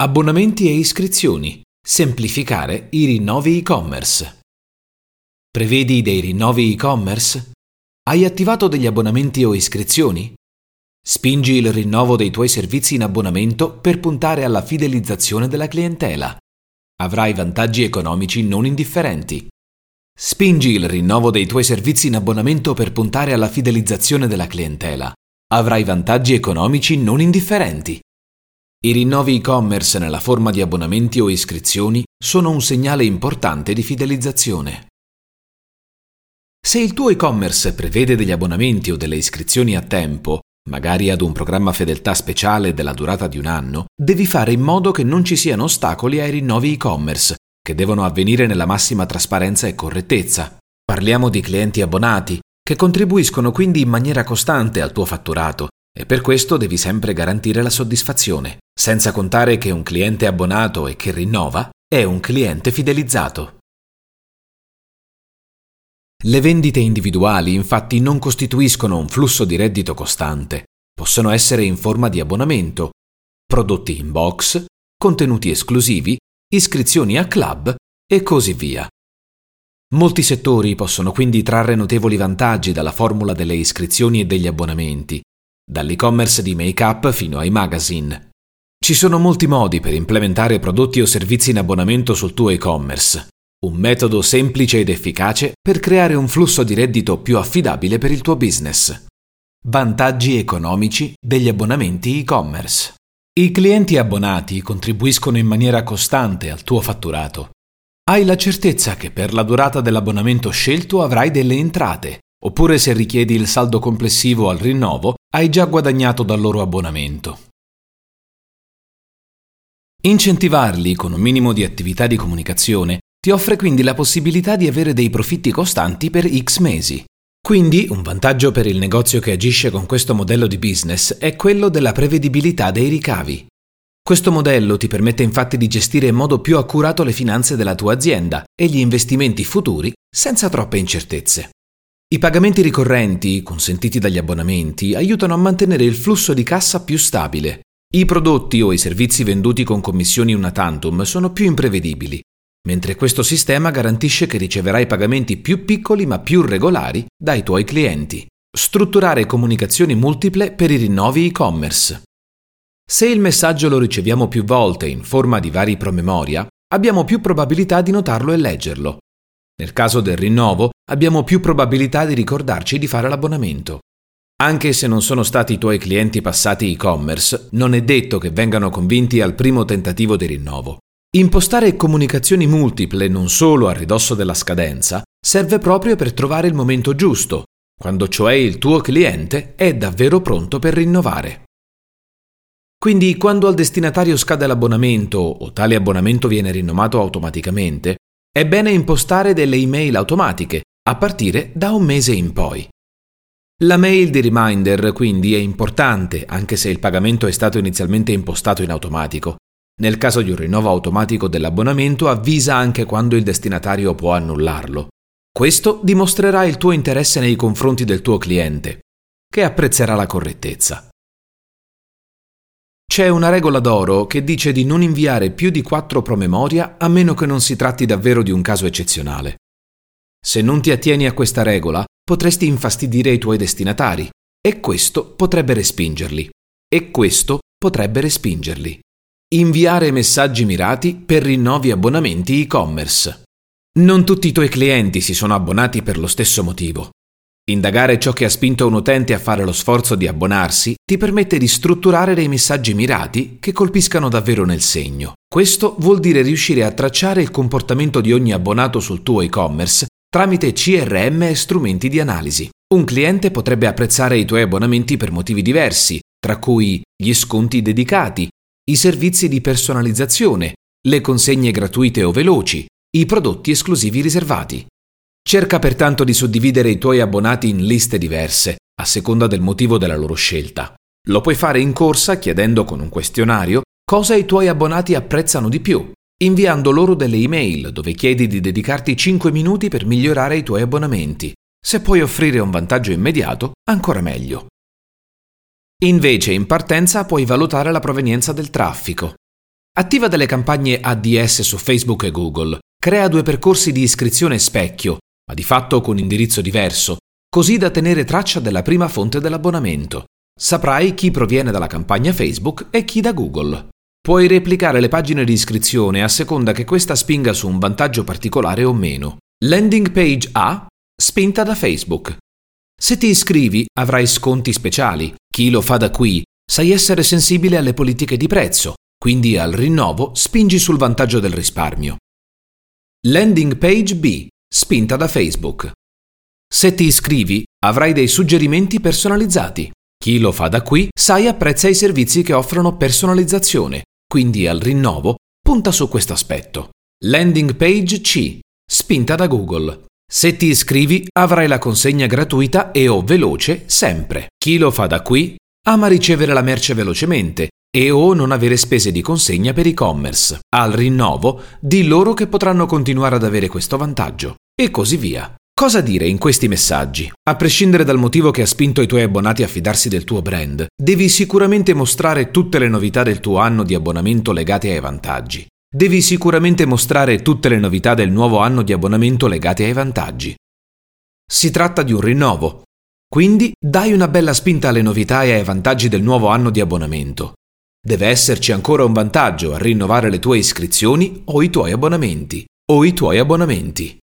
Abbonamenti e iscrizioni. Semplificare i rinnovi e-commerce. Prevedi dei rinnovi e-commerce? Hai attivato degli abbonamenti o iscrizioni? Spingi il rinnovo dei tuoi servizi in abbonamento per puntare alla fidelizzazione della clientela. Avrai vantaggi economici non indifferenti. Spingi il rinnovo dei tuoi servizi in abbonamento per puntare alla fidelizzazione della clientela. Avrai vantaggi economici non indifferenti. I rinnovi e-commerce nella forma di abbonamenti o iscrizioni sono un segnale importante di fidelizzazione. Se il tuo e-commerce prevede degli abbonamenti o delle iscrizioni a tempo, magari ad un programma fedeltà speciale della durata di un anno, devi fare in modo che non ci siano ostacoli ai rinnovi e-commerce, che devono avvenire nella massima trasparenza e correttezza. Parliamo di clienti abbonati, che contribuiscono quindi in maniera costante al tuo fatturato e per questo devi sempre garantire la soddisfazione, senza contare che un cliente abbonato e che rinnova è un cliente fidelizzato. Le vendite individuali infatti non costituiscono un flusso di reddito costante, possono essere in forma di abbonamento, prodotti in box, contenuti esclusivi, iscrizioni a club e così via. Molti settori possono quindi trarre notevoli vantaggi dalla formula delle iscrizioni e degli abbonamenti, dall'e-commerce di make-up fino ai magazine. Ci sono molti modi per implementare prodotti o servizi in abbonamento sul tuo e-commerce. Un metodo semplice ed efficace per creare un flusso di reddito più affidabile per il tuo business. Vantaggi economici degli abbonamenti e-commerce. I clienti abbonati contribuiscono in maniera costante al tuo fatturato. Hai la certezza che per la durata dell'abbonamento scelto avrai delle entrate oppure se richiedi il saldo complessivo al rinnovo, hai già guadagnato dal loro abbonamento. Incentivarli con un minimo di attività di comunicazione ti offre quindi la possibilità di avere dei profitti costanti per X mesi. Quindi un vantaggio per il negozio che agisce con questo modello di business è quello della prevedibilità dei ricavi. Questo modello ti permette infatti di gestire in modo più accurato le finanze della tua azienda e gli investimenti futuri senza troppe incertezze. I pagamenti ricorrenti, consentiti dagli abbonamenti, aiutano a mantenere il flusso di cassa più stabile. I prodotti o i servizi venduti con commissioni una tantum sono più imprevedibili, mentre questo sistema garantisce che riceverai pagamenti più piccoli ma più regolari dai tuoi clienti. Strutturare comunicazioni multiple per i rinnovi e-commerce. Se il messaggio lo riceviamo più volte in forma di vari promemoria, abbiamo più probabilità di notarlo e leggerlo. Nel caso del rinnovo, abbiamo più probabilità di ricordarci di fare l'abbonamento. Anche se non sono stati i tuoi clienti passati e-commerce, non è detto che vengano convinti al primo tentativo di rinnovo. Impostare comunicazioni multiple non solo a ridosso della scadenza serve proprio per trovare il momento giusto, quando cioè il tuo cliente è davvero pronto per rinnovare. Quindi quando al destinatario scade l'abbonamento o tale abbonamento viene rinnovato automaticamente, è bene impostare delle email automatiche a partire da un mese in poi. La mail di reminder quindi è importante anche se il pagamento è stato inizialmente impostato in automatico. Nel caso di un rinnovo automatico dell'abbonamento avvisa anche quando il destinatario può annullarlo. Questo dimostrerà il tuo interesse nei confronti del tuo cliente, che apprezzerà la correttezza. C'è una regola d'oro che dice di non inviare più di quattro promemoria a meno che non si tratti davvero di un caso eccezionale. Se non ti attieni a questa regola, potresti infastidire i tuoi destinatari e questo potrebbe respingerli. E questo potrebbe respingerli. Inviare messaggi mirati per rinnovi abbonamenti e-commerce. Non tutti i tuoi clienti si sono abbonati per lo stesso motivo. Indagare ciò che ha spinto un utente a fare lo sforzo di abbonarsi ti permette di strutturare dei messaggi mirati che colpiscano davvero nel segno. Questo vuol dire riuscire a tracciare il comportamento di ogni abbonato sul tuo e-commerce tramite CRM e strumenti di analisi. Un cliente potrebbe apprezzare i tuoi abbonamenti per motivi diversi, tra cui gli sconti dedicati, i servizi di personalizzazione, le consegne gratuite o veloci, i prodotti esclusivi riservati. Cerca pertanto di suddividere i tuoi abbonati in liste diverse, a seconda del motivo della loro scelta. Lo puoi fare in corsa chiedendo con un questionario cosa i tuoi abbonati apprezzano di più, inviando loro delle email dove chiedi di dedicarti 5 minuti per migliorare i tuoi abbonamenti. Se puoi offrire un vantaggio immediato, ancora meglio. Invece in partenza puoi valutare la provenienza del traffico. Attiva delle campagne ADS su Facebook e Google. Crea due percorsi di iscrizione specchio, ma di fatto con indirizzo diverso, così da tenere traccia della prima fonte dell'abbonamento. Saprai chi proviene dalla campagna Facebook e chi da Google. Puoi replicare le pagine di iscrizione a seconda che questa spinga su un vantaggio particolare o meno. Landing page A, spinta da Facebook. Se ti iscrivi avrai sconti speciali. Chi lo fa da qui sai essere sensibile alle politiche di prezzo, quindi al rinnovo spingi sul vantaggio del risparmio. Landing page B, spinta da Facebook. Se ti iscrivi avrai dei suggerimenti personalizzati. Chi lo fa da qui sai apprezza i servizi che offrono personalizzazione, quindi al rinnovo punta su questo aspetto. Landing page C, spinta da Google. Se ti iscrivi avrai la consegna gratuita e o veloce sempre. Chi lo fa da qui ama ricevere la merce velocemente e o non avere spese di consegna per e-commerce. Al rinnovo di loro che potranno continuare ad avere questo vantaggio. E così via. Cosa dire in questi messaggi? A prescindere dal motivo che ha spinto i tuoi abbonati a fidarsi del tuo brand, devi sicuramente mostrare tutte le novità del tuo anno di abbonamento legate ai vantaggi. Devi sicuramente mostrare tutte le novità del nuovo anno di abbonamento legate ai vantaggi. Si tratta di un rinnovo, quindi dai una bella spinta alle novità e ai vantaggi del nuovo anno di abbonamento. Deve esserci ancora un vantaggio a rinnovare le tue iscrizioni o i tuoi abbonamenti o i tuoi abbonamenti.